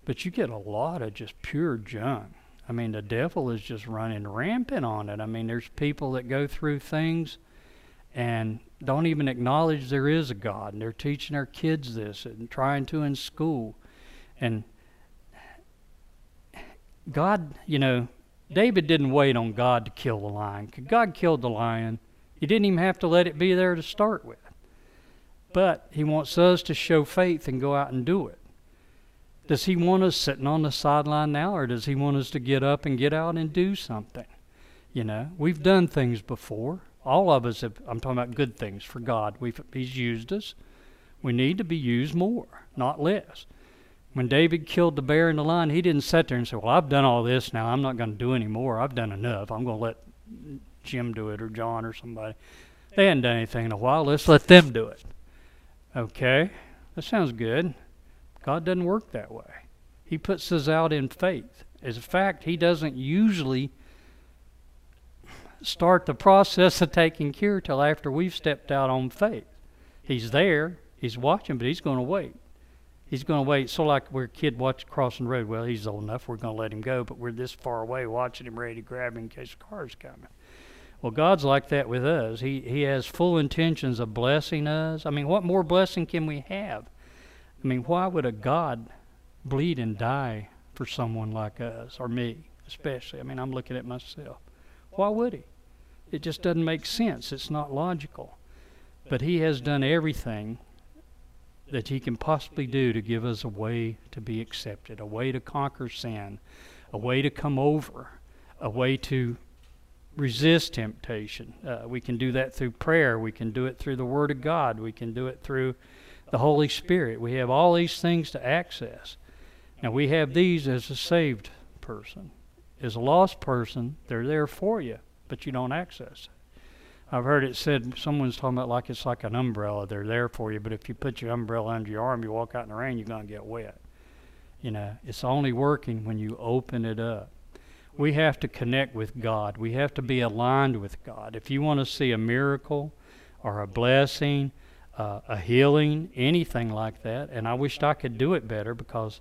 but you get a lot of just pure junk. I mean, the devil is just running rampant on it. I mean, there's people that go through things and don't even acknowledge there is a God, and they're teaching their kids this and trying to in school. And God, you know, David didn't wait on God to kill the lion. God killed the lion. He didn't even have to let it be there to start with. But He wants us to show faith and go out and do it. Does He want us sitting on the sideline now, or does He want us to get up and get out and do something? You know, we've done things before all of us have, I'm talking about good things for God. We've, he's used us. We need to be used more, not less. When David killed the bear and the lion, he didn't sit there and say, Well, I've done all this now. I'm not going to do any more. I've done enough. I'm going to let Jim do it or John or somebody. They hadn't done anything in a while. Let's let them do it. Okay, that sounds good. God doesn't work that way. He puts us out in faith. As a fact, He doesn't usually start the process of taking care till after we've stepped out on faith. He's there, he's watching, but he's going to wait. He's going to wait. So like we're a kid watching crossing the road. Well, he's old enough. We're going to let him go, but we're this far away watching him ready to grab him in case a car's coming. Well, God's like that with us. He He has full intentions of blessing us. I mean, what more blessing can we have? I mean, why would a God bleed and die for someone like us or me, especially? I mean, I'm looking at myself. Why would He? It just doesn't make sense. It's not logical. But He has done everything that He can possibly do to give us a way to be accepted, a way to conquer sin, a way to come over, a way to resist temptation. Uh, we can do that through prayer. We can do it through the Word of God. We can do it through the Holy Spirit. We have all these things to access. Now, we have these as a saved person. As a lost person, they're there for you but you don't access. I've heard it said someone's talking about like it's like an umbrella. They're there for you, but if you put your umbrella under your arm, you walk out in the rain, you're gonna get wet. You know, it's only working when you open it up. We have to connect with God. We have to be aligned with God. If you want to see a miracle or a blessing, uh, a healing, anything like that, and I wished I could do it better because,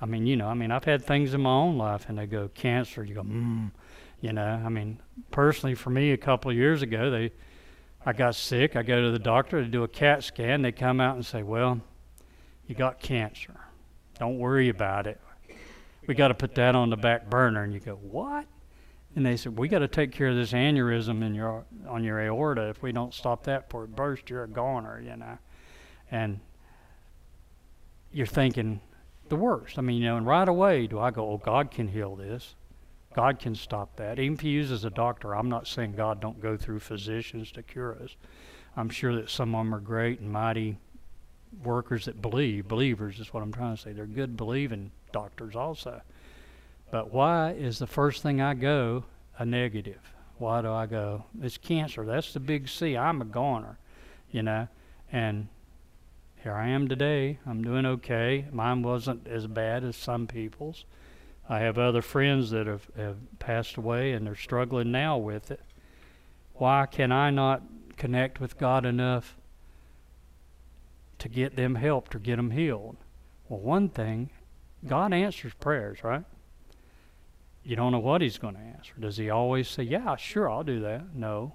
I mean, you know, I mean, I've had things in my own life, and they go cancer. You go, mm, you know, I mean, personally, for me, a couple of years ago, they, I got sick. I go to the doctor to do a CAT scan. They come out and say, "Well, you got cancer. Don't worry about it. We got to put that on the back burner." And you go, "What?" And they said, "We got to take care of this aneurysm in your on your aorta. If we don't stop that before it bursts, you're a goner." You know, and you're thinking the worst. I mean, you know, and right away, do I go, "Oh, God can heal this." God can stop that. Even if He uses a doctor, I'm not saying God don't go through physicians to cure us. I'm sure that some of them are great and mighty workers that believe. Believers is what I'm trying to say. They're good believing doctors also. But why is the first thing I go a negative? Why do I go? It's cancer. That's the big C. I'm a goner, you know. And here I am today. I'm doing okay. Mine wasn't as bad as some people's. I have other friends that have, have passed away and they're struggling now with it. Why can I not connect with God enough to get them helped or get them healed? Well, one thing, God answers prayers, right? You don't know what He's going to answer. Does He always say, Yeah, sure, I'll do that? No.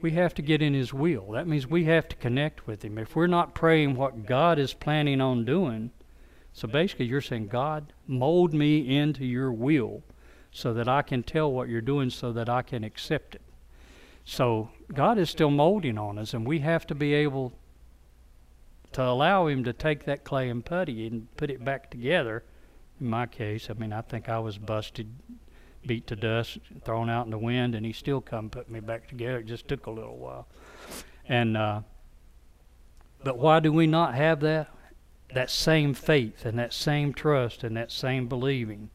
we have to get in His will. That means we have to connect with Him. If we're not praying what God is planning on doing, so basically you're saying, God, mold me into your will so that I can tell what you're doing so that I can accept it. So God is still molding on us, and we have to be able to allow Him to take that clay and putty and put it back together. In my case, I mean, I think I was busted, beat to dust, thrown out in the wind, and He still come put me back together. It just took a little while. And uh, but why do we not have that? That same faith and that same trust and that same believing.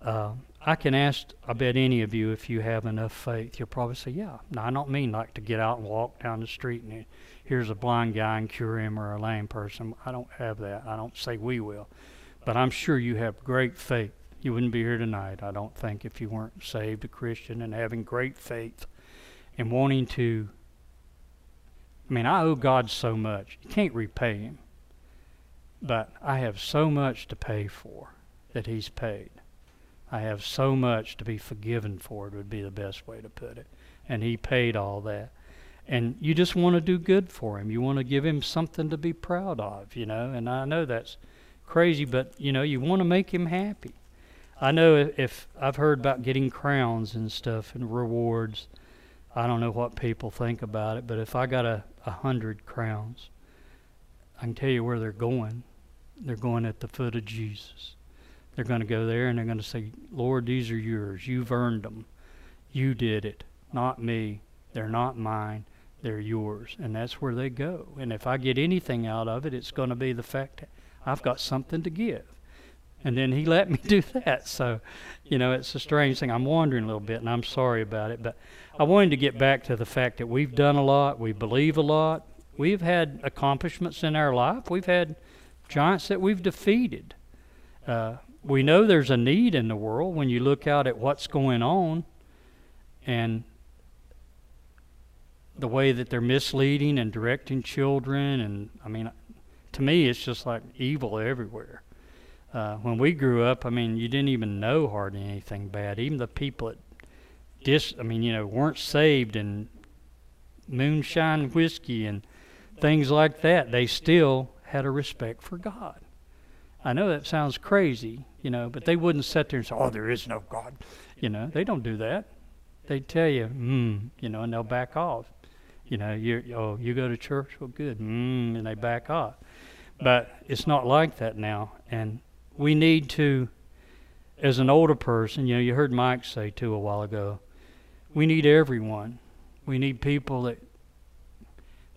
Uh, I can ask, I bet any of you, if you have enough faith, you'll probably say, Yeah. Now, I don't mean like to get out and walk down the street and here's a blind guy and cure him or a lame person. I don't have that. I don't say we will. But I'm sure you have great faith. You wouldn't be here tonight, I don't think, if you weren't saved, a Christian, and having great faith and wanting to. I mean, I owe God so much. You can't repay Him. But I have so much to pay for that He's paid. I have so much to be forgiven for, it would be the best way to put it. And He paid all that. And you just want to do good for Him. You want to give Him something to be proud of, you know. And I know that's crazy, but, you know, you want to make Him happy. I know if, if I've heard about getting crowns and stuff and rewards, I don't know what people think about it, but if I got a, a hundred crowns, I can tell you where they're going. They're going at the foot of Jesus. They're going to go there and they're going to say, Lord, these are yours. You've earned them. You did it, not me. They're not mine. They're yours. And that's where they go. And if I get anything out of it, it's going to be the fact that I've got something to give. And then he let me do that. So, you know, it's a strange thing. I'm wondering a little bit, and I'm sorry about it. But I wanted to get back to the fact that we've done a lot, we believe a lot, we've had accomplishments in our life, we've had giants that we've defeated. Uh, we know there's a need in the world when you look out at what's going on and the way that they're misleading and directing children and I mean to me it's just like evil everywhere. Uh, when we grew up, I mean, you didn't even know hardly anything bad. Even the people that dis, I mean, you know, weren't saved and moonshine whiskey and things like that, they still had a respect for God. I know that sounds crazy, you know, but they wouldn't sit there and say, "Oh, there is no God." You know, they don't do that. They tell you, "Hmm," you know, and they'll back off. You know, you oh, you go to church, well, good, hmm, and they back off. But it's not like that now, and we need to, as an older person, you know, you heard Mike say too a while ago, we need everyone. We need people that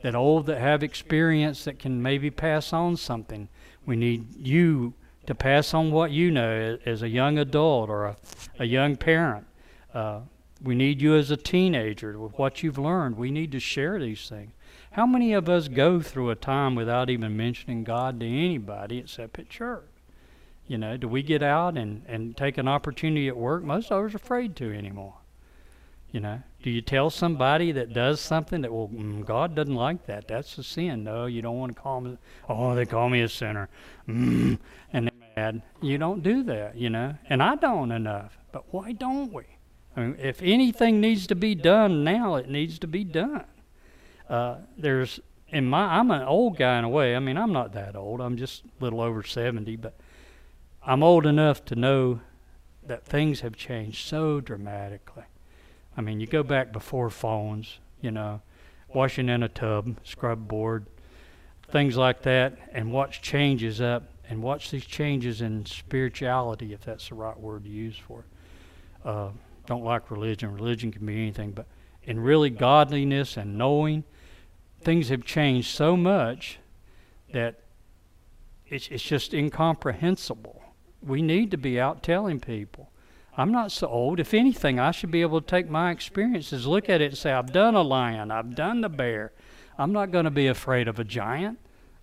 that old that have experience that can maybe pass on something. We need you to pass on what you know as a young adult or a, a young parent. Uh, we need you as a teenager with what you've learned. We need to share these things. How many of us go through a time without even mentioning God to anybody except at church? You know, do we get out and, and take an opportunity at work? Most of us are afraid to anymore. You know, do you tell somebody that does something that, well, mm, God doesn't like that? That's a sin. No, you don't want to call me, oh, they call me a sinner. Mm, and they're mad. You don't do that, you know. And I don't enough. But why don't we? I mean, if anything needs to be done now, it needs to be done. Uh, there's, in my, I'm an old guy in a way. I mean, I'm not that old. I'm just a little over 70, but I'm old enough to know that things have changed so dramatically. I mean, you go back before phones, you know, washing in a tub, scrub board, things like that, and watch changes up and watch these changes in spirituality, if that's the right word to use for it. Uh, don't like religion. Religion can be anything, but in really godliness and knowing, things have changed so much that it's, it's just incomprehensible. We need to be out telling people. I'm not so old. If anything, I should be able to take my experiences, look at it, and say, I've done a lion, I've done the bear. I'm not going to be afraid of a giant.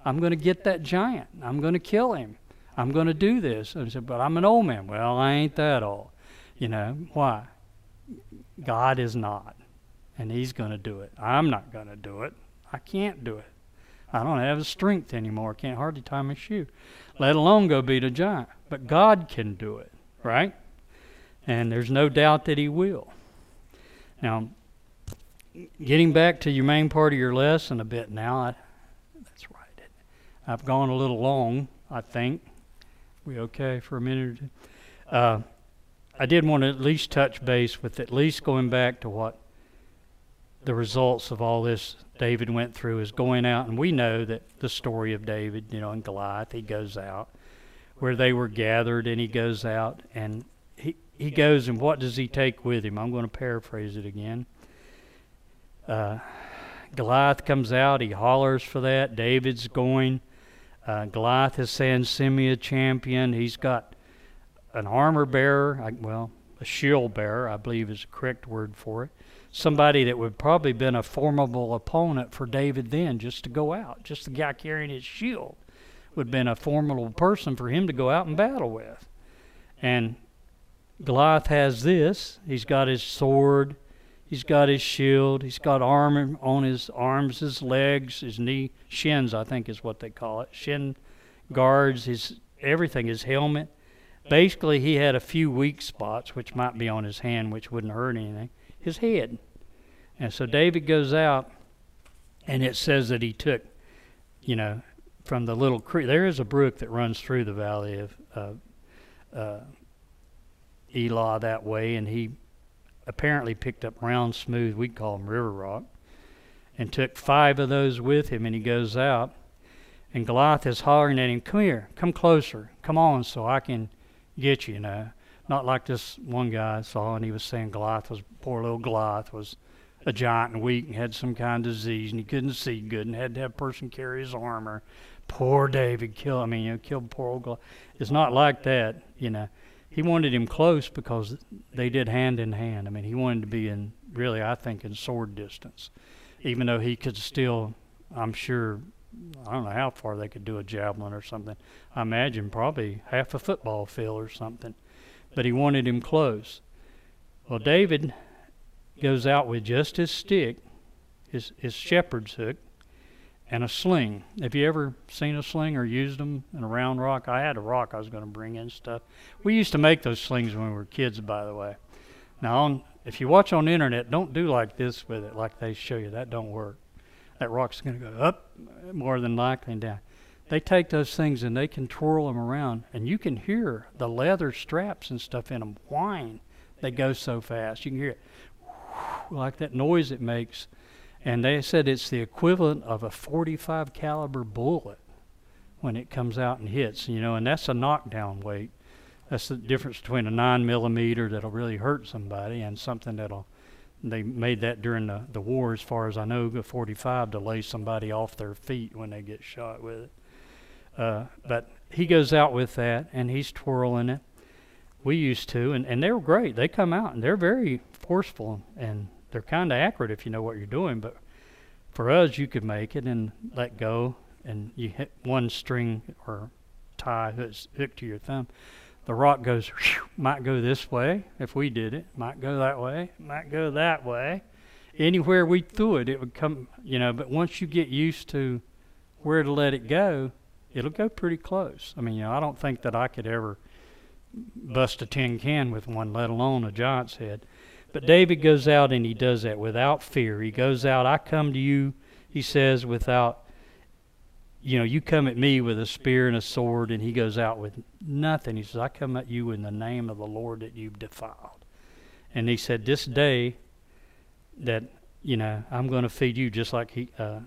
I'm going to get that giant. I'm going to kill him. I'm going to do this. And I said, but I'm an old man. Well, I ain't that old. You know, why? God is not. And He's going to do it. I'm not going to do it. I can't do it. I don't have the strength anymore. Can't hardly tie my shoe, let alone go beat a giant. But God can do it, right? And there's no doubt that he will. Now, getting back to your main part of your lesson a bit now. I, that's right. I've gone a little long, I think. We okay for a minute or two? Uh, I did want to at least touch base with at least going back to what the results of all this David went through is going out, and we know that the story of David, you know, and Goliath, he goes out where they were gathered, and he goes out and he goes, and what does he take with him? I'm going to paraphrase it again. Uh, Goliath comes out, he hollers for that. David's going. Uh, Goliath is saying, Send me a champion. He's got an armor bearer, well, a shield bearer, I believe is the correct word for it. Somebody that would probably been a formidable opponent for David then, just to go out. Just the guy carrying his shield would have been a formidable person for him to go out and battle with. And Goliath has this. He's got his sword. He's got his shield. He's got armor on his arms, his legs, his knee, shins, I think is what they call it. Shin guards, his everything, his helmet. Basically, he had a few weak spots, which might be on his hand, which wouldn't hurt anything. His head. And so David goes out, and it says that he took, you know, from the little creek. There is a brook that runs through the valley of uh, uh, Elah that way, and he apparently picked up round smooth, we call them river rock, and took five of those with him, and he goes out, and Goliath is hollering at him, "Come here, come closer, come on, so I can get you." You know, not like this one guy I saw, and he was saying Goliath was poor little Goliath was a giant and weak and had some kind of disease, and he couldn't see good, and had to have a person carry his armor. Poor David, kill. I mean, you know, killed poor old Goliath. It's not like that, you know he wanted him close because they did hand in hand. I mean, he wanted to be in really, I think, in sword distance, even though he could still, I'm sure, I don't know how far they could do a javelin or something. I imagine probably half a football field or something, but he wanted him close. Well, David goes out with just his stick, his his shepherd's hook, and a sling. Have you ever seen a sling or used them in a round rock? I had a rock I was going to bring in stuff. We used to make those slings when we were kids, by the way. Now, on, if you watch on the internet, don't do like this with it, like they show you. That don't work. That rock's going to go up more than likely and down. They take those things and they can twirl them around, and you can hear the leather straps and stuff in them whine. They go so fast. You can hear it like that noise it makes and they said it's the equivalent of a 45 caliber bullet when it comes out and hits, you know, and that's a knockdown weight. That's the difference between a nine millimeter that'll really hurt somebody and something that'll. They made that during the, the war, as far as I know, a 45 to lay somebody off their feet when they get shot with it. Uh, but he goes out with that and he's twirling it. We used to, and, and they were great. They come out and they're very forceful and they're kind of accurate if you know what you're doing. But for us, you could make it and let go, and you hit one string or tie that's hooked to your thumb. The rock goes whew, might go this way if we did it, might go that way, might go that way. Anywhere we threw it, it would come. You know, but once you get used to where to let it go, it'll go pretty close. I mean, you know, I don't think that I could ever bust a tin can with one, let alone a giant's head. But David goes out and he does that without fear. He goes out, I come to you, he says, without, you know, you come at me with a spear and a sword, and he goes out with nothing. He says, I come at you in the name of the Lord that you've defiled. And he said, This day that, you know, I'm going to feed you just like he, uh,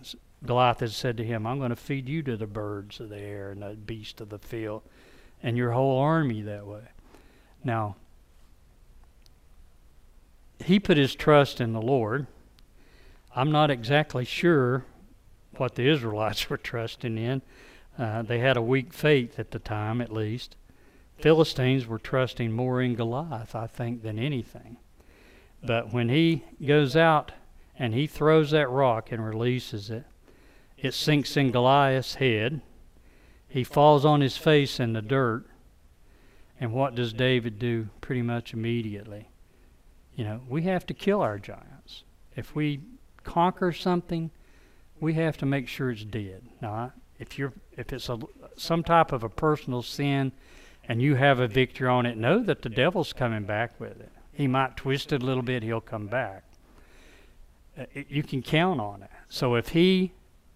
Goliath had said to him, I'm going to feed you to the birds of the air and the beasts of the field, and your whole army that way. Now, he put his trust in the Lord. I'm not exactly sure what the Israelites were trusting in. Uh, they had a weak faith at the time, at least. Philistines were trusting more in Goliath, I think, than anything. But when he goes out and he throws that rock and releases it, it sinks in Goliath's head. He falls on his face in the dirt. And what does David do pretty much immediately? You know, we have to kill our giants. If we conquer something, we have to make sure it's dead. Now, if you're if it's a some type of a personal sin and you have a victory on it, know that the devil's coming back with it. He might twist it a little bit, he'll come back. uh, you can count on it. So if he,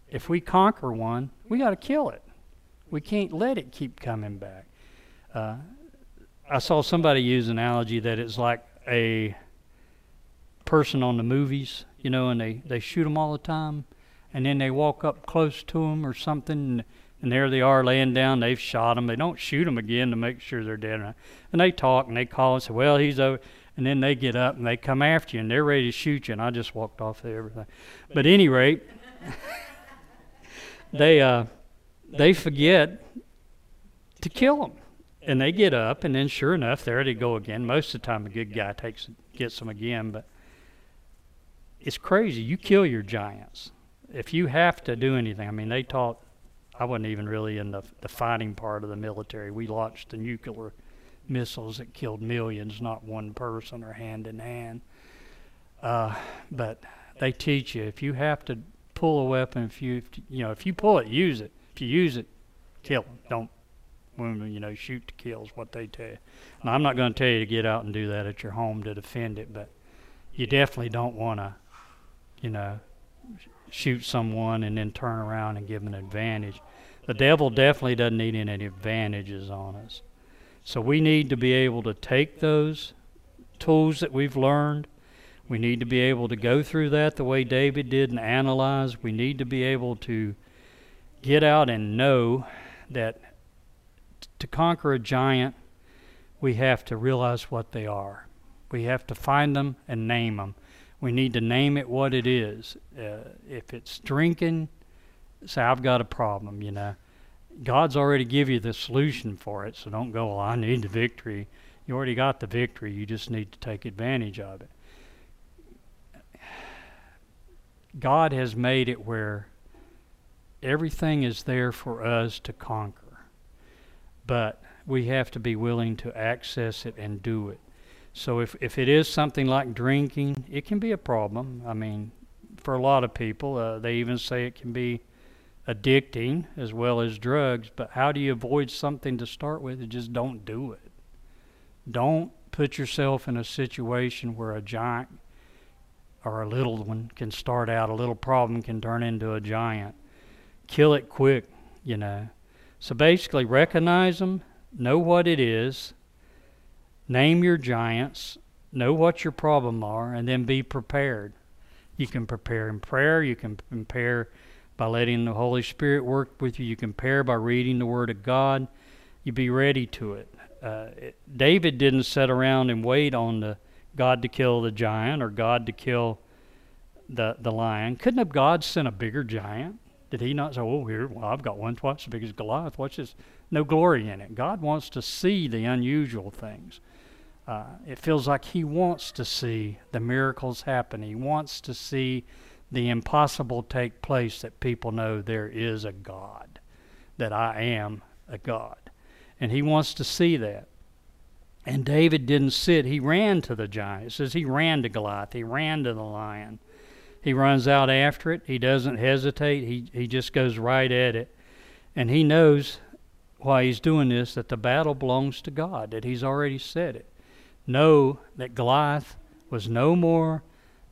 if we conquer one, we got to kill it. We can't let it keep coming back. Uh, I saw somebody use an analogy that it's like a person on the movies, you know, and they, they shoot them all the time, and then they walk up close to them or something, and, and there they are laying down. They've shot them. They don't shoot them again to make sure they're dead. And they talk and they call and say, "Well, he's over." And then they get up and they come after you and they're ready to shoot you. And I just walked off there, everything. But any rate, they uh, they forget to kill them and they get up, and then sure enough, there they go again. Most of the time, a good guy takes gets them again, but it's crazy. You kill your giants if you have to do anything. I mean, they taught. I wasn't even really in the the fighting part of the military. We launched the nuclear missiles that killed millions, not one person or hand in hand. Uh, but they teach you if you have to pull a weapon, if you you know if you pull it, use it. If you use it, kill them. Don't women, you know, shoot to kill is what they tell you. Now, I'm not going to tell you to get out and do that at your home to defend it, but you definitely don't want to, you know, shoot someone and then turn around and give them an advantage. The devil definitely doesn't need any advantages on us. So we need to be able to take those tools that we've learned. We need to be able to go through that the way David did and analyze. We need to be able to get out and know that to conquer a giant, we have to realize what they are. We have to find them and name them. We need to name it what it is. Uh, if it's drinking, say, I've got a problem, you know. God's already give you the solution for it, so don't go, well, I need the victory. You already got the victory. You just need to take advantage of it. God has made it where everything is there for us to conquer but we have to be willing to access it and do it. So if, if it is something like drinking, it can be a problem. I mean, for a lot of people, uh, they even say it can be addicting as well as drugs. But how do you avoid something to start with? Just don't do it. Don't put yourself in a situation where a giant or a little one can start out, a little problem can turn into a giant. Kill it quick, you know. So basically, recognize them, know what it is, name your giants, know what your problem are, and then be prepared. You can prepare in prayer. You can prepare by letting the Holy Spirit work with you. You can prepare by reading the Word of God. You be ready to it. Uh, David didn't sit around and wait on the God to kill the giant or God to kill the the lion. Couldn't have God sent a bigger giant? Did he not say, Oh, here, well, I've got one twice as big as Goliath. Watch this. No glory in it. God wants to see the unusual things. Uh, it feels like he wants to see the miracles happen. He wants to see the impossible take place that people know there is a God, that I am a God. And he wants to see that. And David didn't sit, he ran to the giant. It says he ran to Goliath, he ran to the lion. He runs out after it. He doesn't hesitate. He, he just goes right at it. And he knows why he's doing this that the battle belongs to God, that he's already said it. Know that Goliath was no more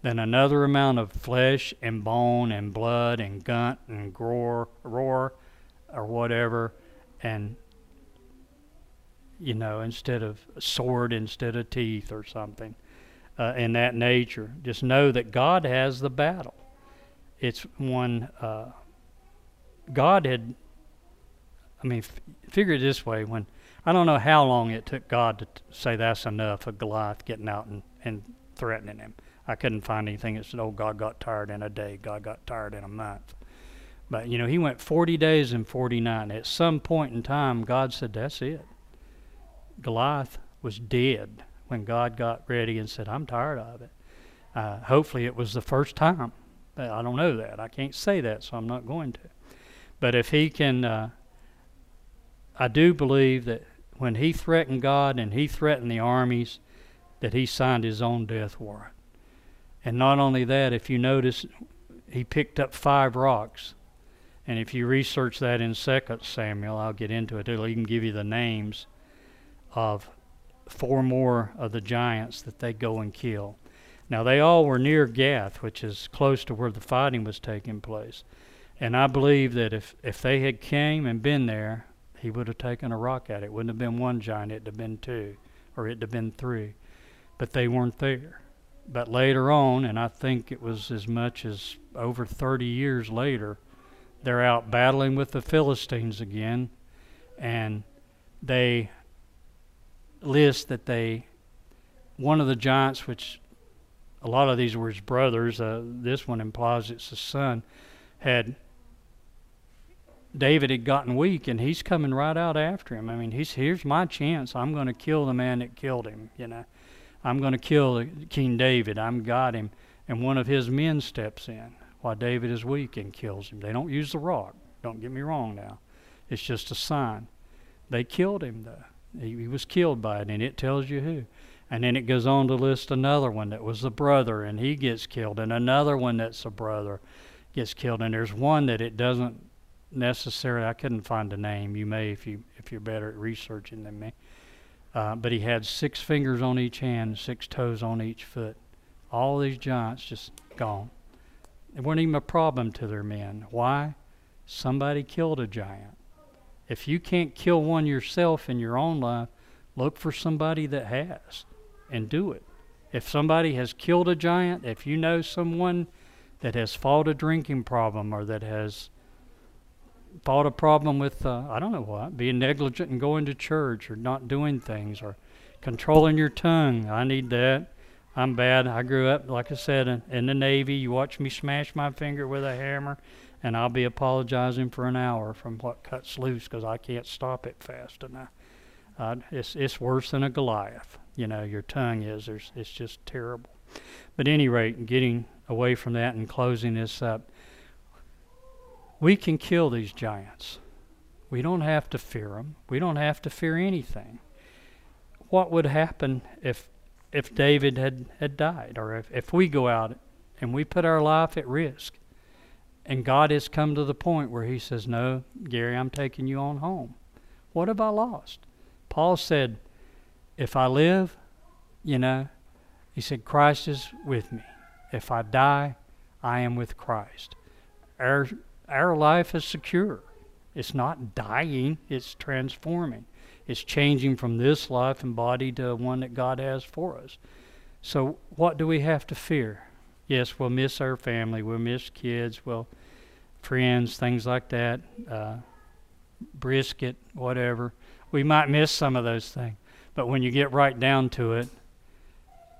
than another amount of flesh and bone and blood and gunt and roar, roar or whatever, and you know, instead of sword instead of teeth or something uh, in that nature. Just know that God has the battle. It's one uh, God had. I mean, f- figure it this way: when I don't know how long it took God to t- say that's enough of Goliath getting out and, and threatening him. I couldn't find anything that said, "Oh, God got tired in a day. God got tired in a month." But you know, he went 40 days and 49. At some point in time, God said, "That's it." Goliath was dead when God got ready and said, I'm tired of it. Uh, hopefully, it was the first time. I don't know that. I can't say that, so I'm not going to. But if he can, uh, I do believe that when he threatened God and he threatened the armies, that he signed his own death warrant. And not only that, if you notice, he picked up five rocks. And if you research that in Second Samuel, I'll get into it. It'll even give you the names of four more of the giants that they go and kill. Now, they all were near Gath, which is close to where the fighting was taking place. And I believe that if, if they had came and been there, he would have taken a rock at it. Wouldn't have been one giant, it'd have been two, or it'd have been three. But they weren't there. But later on, and I think it was as much as over 30 years later, they're out battling with the Philistines again, and they list that they, one of the giants, which a lot of these were his brothers, uh, this one implies it's his son, had David had gotten weak and he's coming right out after him. I mean, he's here's my chance. I'm going to kill the man that killed him, you know. I'm going to kill uh, King David. I'm got him. And one of his men steps in while David is weak and kills him. They don't use the rock. Don't get me wrong now. It's just a sign. They killed him though. He, he was killed by it, and it tells you who. And then it goes on to list another one that was the brother, and he gets killed, and another one that's a brother gets killed. And there's one that it doesn't necessarily. I couldn't find a name. You may if you if you're better at researching than me. Uh, but he had six fingers on each hand, six toes on each foot. All these giants just gone. It weren't even a problem to their men. Why? Somebody killed a giant. If you can't kill one yourself in your own life, look for somebody that has and do it. If somebody has killed a giant, if you know someone that has fought a drinking problem or that has fought a problem with, uh, I don't know what, being negligent and going to church or not doing things or controlling your tongue, I need that. I'm bad. I grew up, like I said, in, in the Navy. You watch me smash my finger with a hammer, and I'll be apologizing for an hour from what cuts loose because I can't stop it fast enough. Uh, it's it's worse than a Goliath. You know, your tongue is. There's, it's just terrible. But any rate, getting away from that and closing this up, we can kill these giants. We don't have to fear them. We don't have to fear anything. What would happen if if David had, had died, or if, if we go out and we put our life at risk, and God has come to the point where He says, No, Gary, I'm taking you on home. What have I lost? Paul said, If I live, you know, he said, Christ is with me. If I die, I am with Christ. Our, our life is secure. It's not dying, it's transforming. It's changing from this life and body to one that God has for us. So, what do we have to fear? Yes, we'll miss our family, we'll miss kids, we'll friends, things like that, uh, brisket, whatever. We might miss some of those things, but when you get right down to it,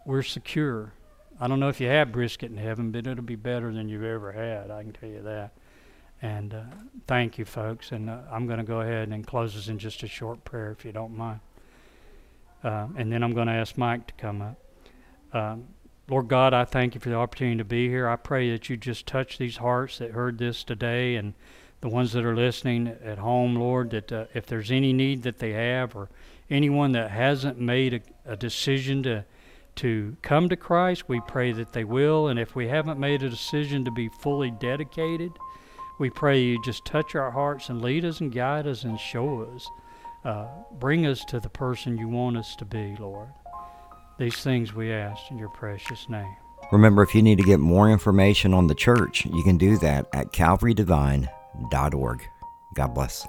we're secure. I don't know if you have brisket in heaven, but it'll be better than you've ever had. I can tell you that. And uh, thank you, folks. And uh, I'm going to go ahead and close this in just a short prayer, if you don't mind. Uh, and then I'm going to ask Mike to come up. Um, Lord God, I thank you for the opportunity to be here. I pray that you just touch these hearts that heard this today and the ones that are listening at home, Lord, that uh, if there's any need that they have or anyone that hasn't made a, a decision to to come to Christ, we pray that they will. And if we haven't made a decision to be fully dedicated, we pray you just touch our hearts and lead us and guide us and show us. Uh, bring us to the person you want us to be, Lord. These things we ask in your precious name. Remember, if you need to get more information on the church, you can do that at calvarydevine.org. God bless.